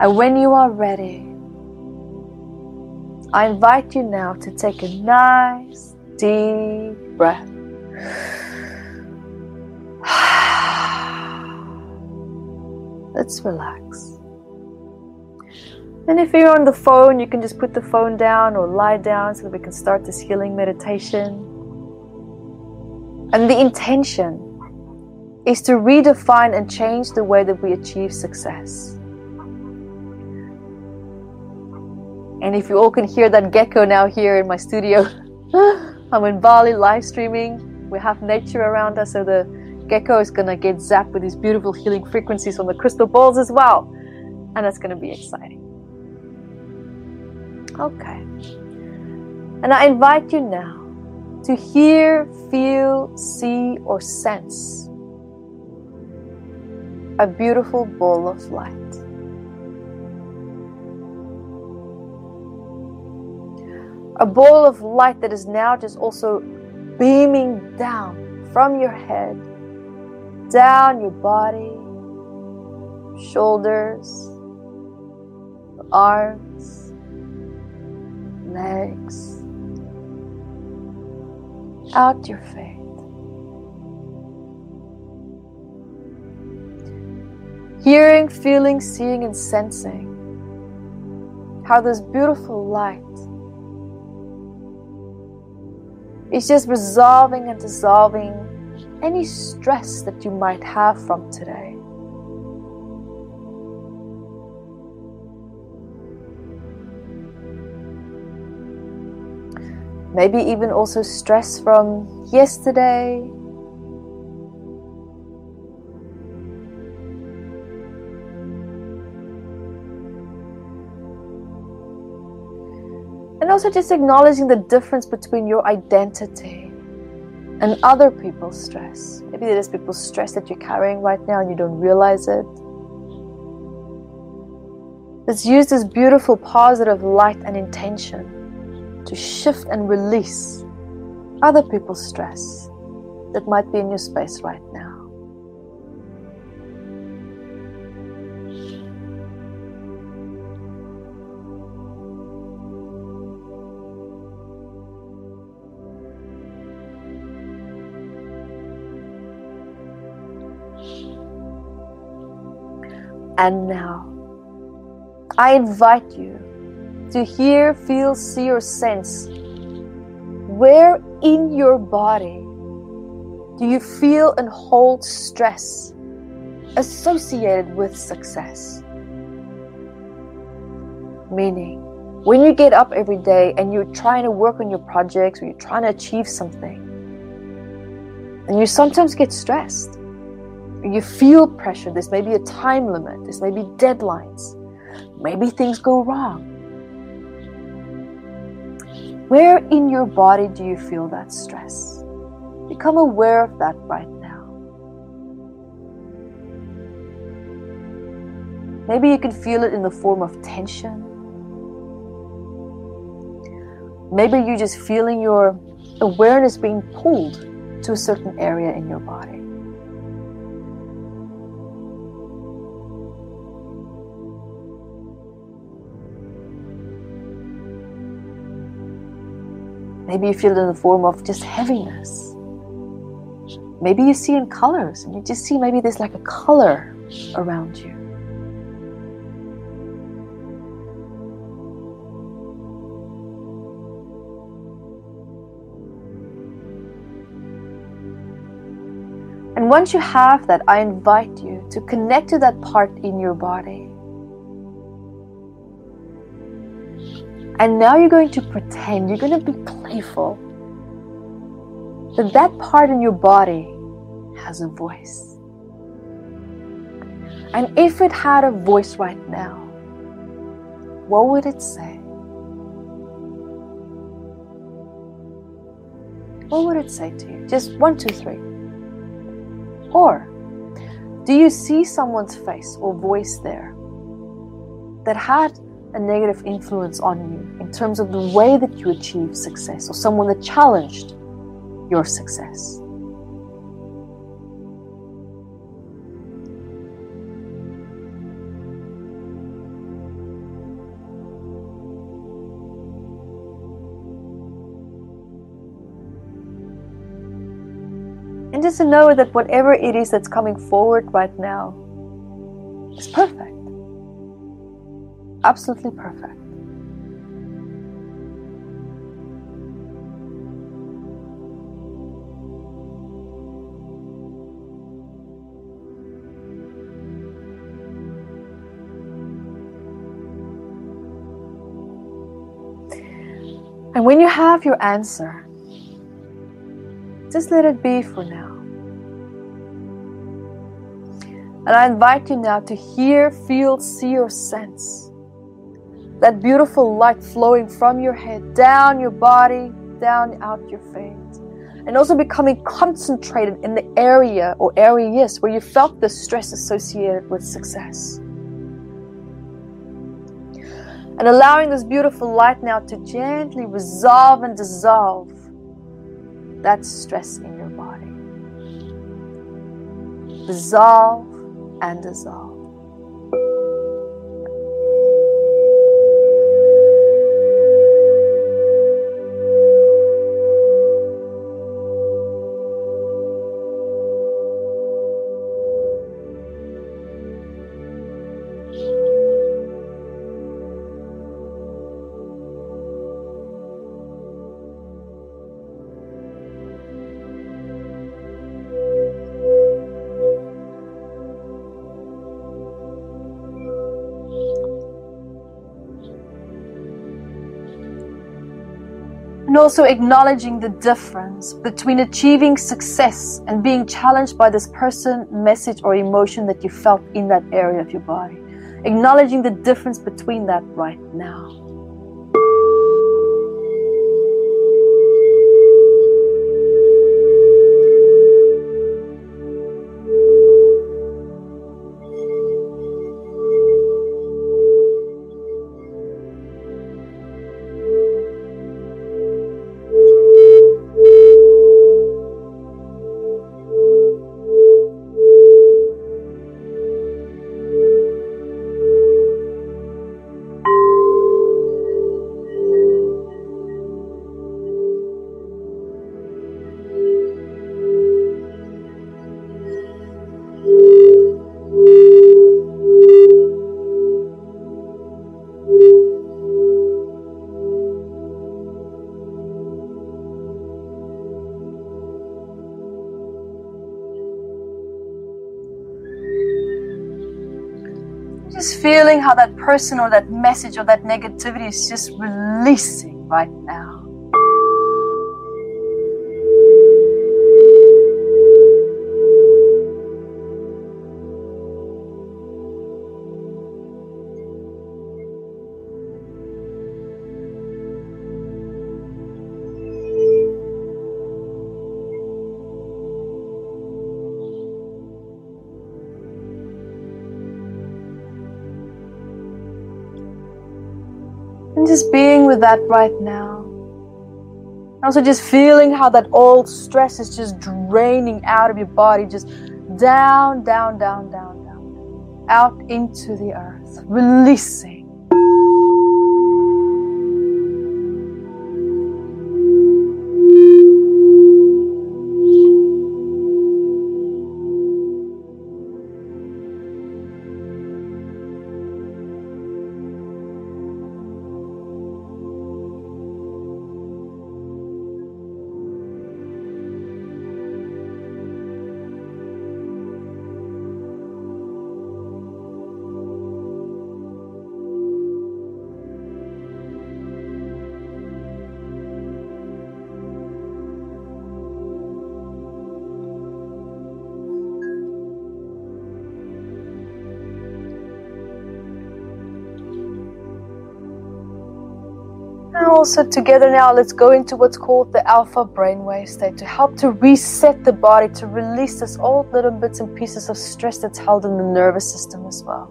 And when you are ready, I invite you now to take a nice deep breath. Let's relax. And if you're on the phone, you can just put the phone down or lie down so that we can start this healing meditation. And the intention is to redefine and change the way that we achieve success. And if you all can hear that gecko now here in my studio, I'm in Bali live streaming. We have nature around us, so the gecko is gonna get zapped with these beautiful healing frequencies from the crystal balls as well. And that's gonna be exciting. Okay. And I invite you now to hear, feel, see, or sense a beautiful ball of light. A ball of light that is now just also beaming down from your head, down your body, shoulders, arms, legs, out your face. Hearing, feeling, seeing, and sensing how this beautiful light is just resolving and dissolving any stress that you might have from today. Maybe even also stress from yesterday. Also just acknowledging the difference between your identity and other people's stress. Maybe there's people's stress that you're carrying right now and you don't realize it. Let's use this beautiful positive light and intention to shift and release other people's stress that might be in your space right now. And now, I invite you to hear, feel, see, or sense where in your body do you feel and hold stress associated with success? Meaning, when you get up every day and you're trying to work on your projects or you're trying to achieve something, and you sometimes get stressed, you feel pressure, there's maybe a time limit, there's maybe deadlines, maybe things go wrong. Where in your body do you feel that stress? Become aware of that right now. Maybe you can feel it in the form of tension. Maybe you're just feeling your awareness being pulled to a certain area in your body. Maybe you feel it in the form of just heaviness. Maybe you see in colors and you just see maybe there's like a color around you. And once you have that, I invite you to connect to that part in your body And now you're going to pretend, you're going to be playful, that that part in your body has a voice. And if it had a voice right now, what would it say? What would it say to you? Just one, two, three. Or do you see someone's face or voice there that had a negative influence on you in terms of the way that you achieve success or someone that challenged your success. And just to know that whatever it is that's coming forward right now is perfect. Absolutely perfect. And when you have your answer, just let it be for now. And I invite you now to hear, feel, see, or sense that beautiful light flowing from your head down your body, down out your face. And also becoming concentrated in the area or areas where you felt the stress associated with success and allowing this beautiful light now to gently resolve and dissolve that stress in your body. Dissolve and dissolve. Also acknowledging the difference between achieving success and being challenged by this person, message, or emotion that you felt in that area of your body. Acknowledging the difference between that right now. How that person or that message or that negativity is just releasing right now. Just being with that right now. Also, just feeling how that old stress is just draining out of your body, just down, down, down, down, down, out into the earth, releasing. Also together now, let's go into what's called the alpha brainwave state to help to reset the body, to release this old little bits and pieces of stress that's held in the nervous system as well.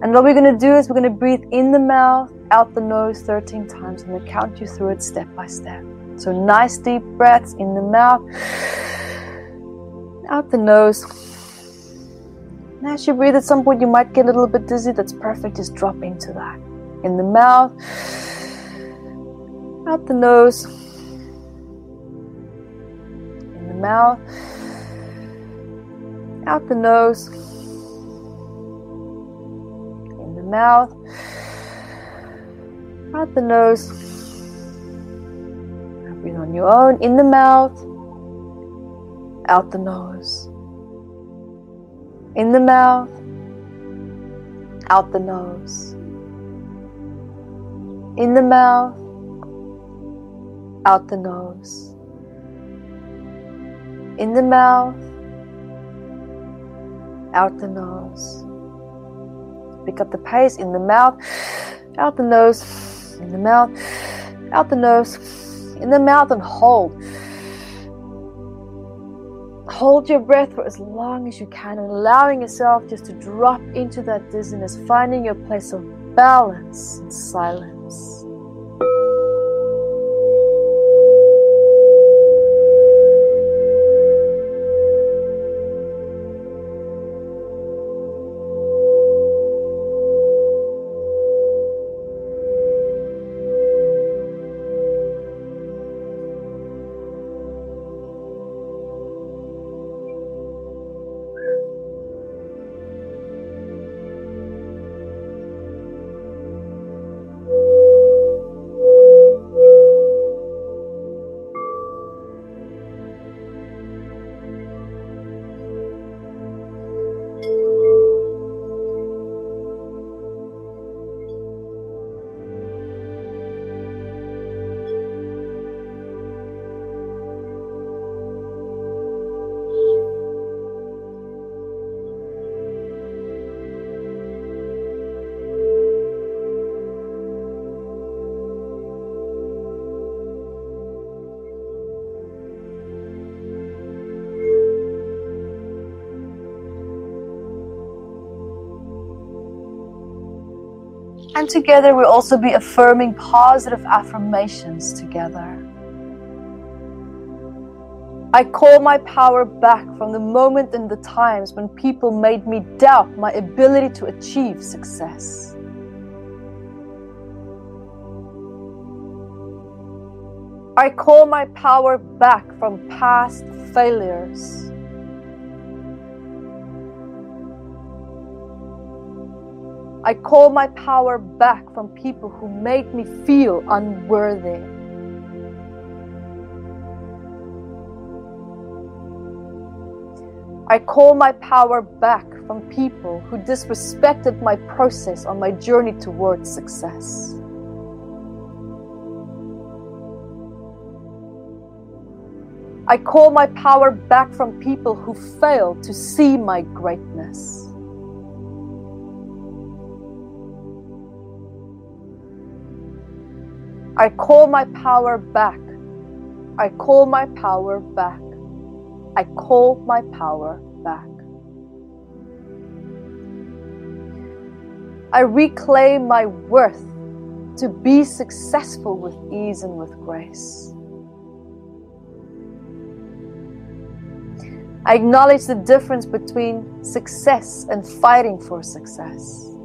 And what we're going to do is we're going to breathe in the mouth, out the nose 13 times, and then count you through it step by step. So nice deep breaths in the mouth, out the nose. And as you breathe, at some point you might get a little bit dizzy. That's perfect. Just drop into that. In the mouth out the nose, in the mouth, Out the nose. In the mouth. Out the nose. Breathe on your own. In the mouth. Out the nose. In the mouth. Out the nose. In the mouth. Out the nose. In the mouth out the nose. Pick up the pace in the mouth, out the nose, in the mouth, out the nose, in the mouth, and hold. Hold your breath for as long as you can and allowing yourself just to drop into that dizziness, finding your place of balance and silence. And together we'll also be affirming positive affirmations together. I call my power back from the moment and the times when people made me doubt my ability to achieve success. I call my power back from past failures. I call my power back from people who made me feel unworthy. I call my power back from people who disrespected my process on my journey towards success. I call my power back from people who failed to see my greatness. I call my power back. I call my power back. I call my power back. I reclaim my worth to be successful with ease and with grace. I acknowledge the difference between success and fighting for success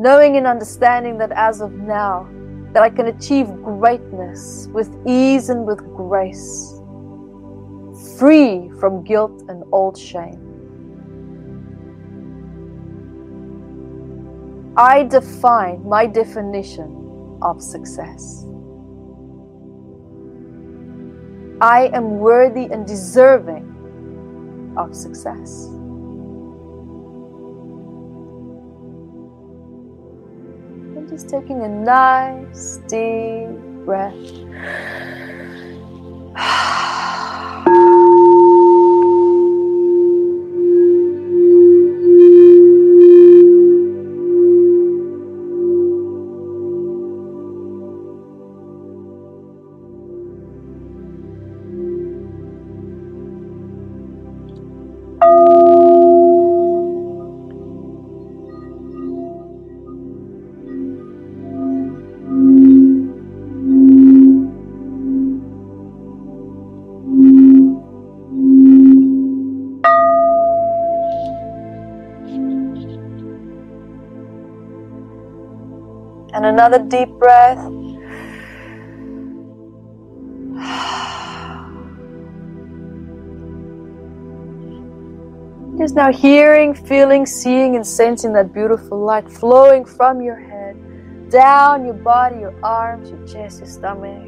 knowing and understanding that as of now, that I can achieve greatness with ease and with grace, free from guilt and old shame. I define my definition of success. I am worthy and deserving of success. Just taking a nice deep breath. Another deep breath. Just now hearing, feeling, seeing, and sensing that beautiful light flowing from your head, down your body, your arms, your chest, your stomach,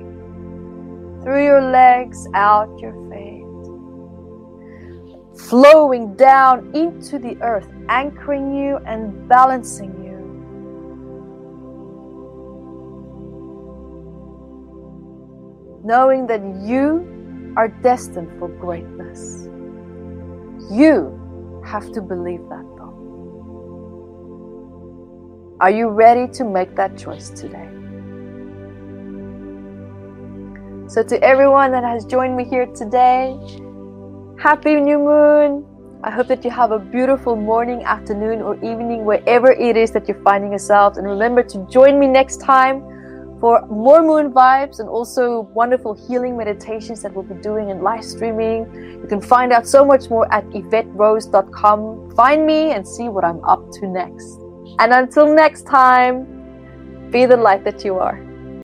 through your legs, out your face, flowing down into the earth, anchoring you and balancing you. Knowing that you are destined for greatness. You have to believe that though. Are you ready to make that choice today? So, to everyone that has joined me here today, happy new moon. I hope that you have a beautiful morning, afternoon, or evening, wherever it is that you're finding yourselves. And remember to join me next time for more moon vibes and also wonderful healing meditations that we'll be doing and live streaming. You can find out so much more at YvetteRose.com. Find me and see what I'm up to next. And until next time, be the light that you are.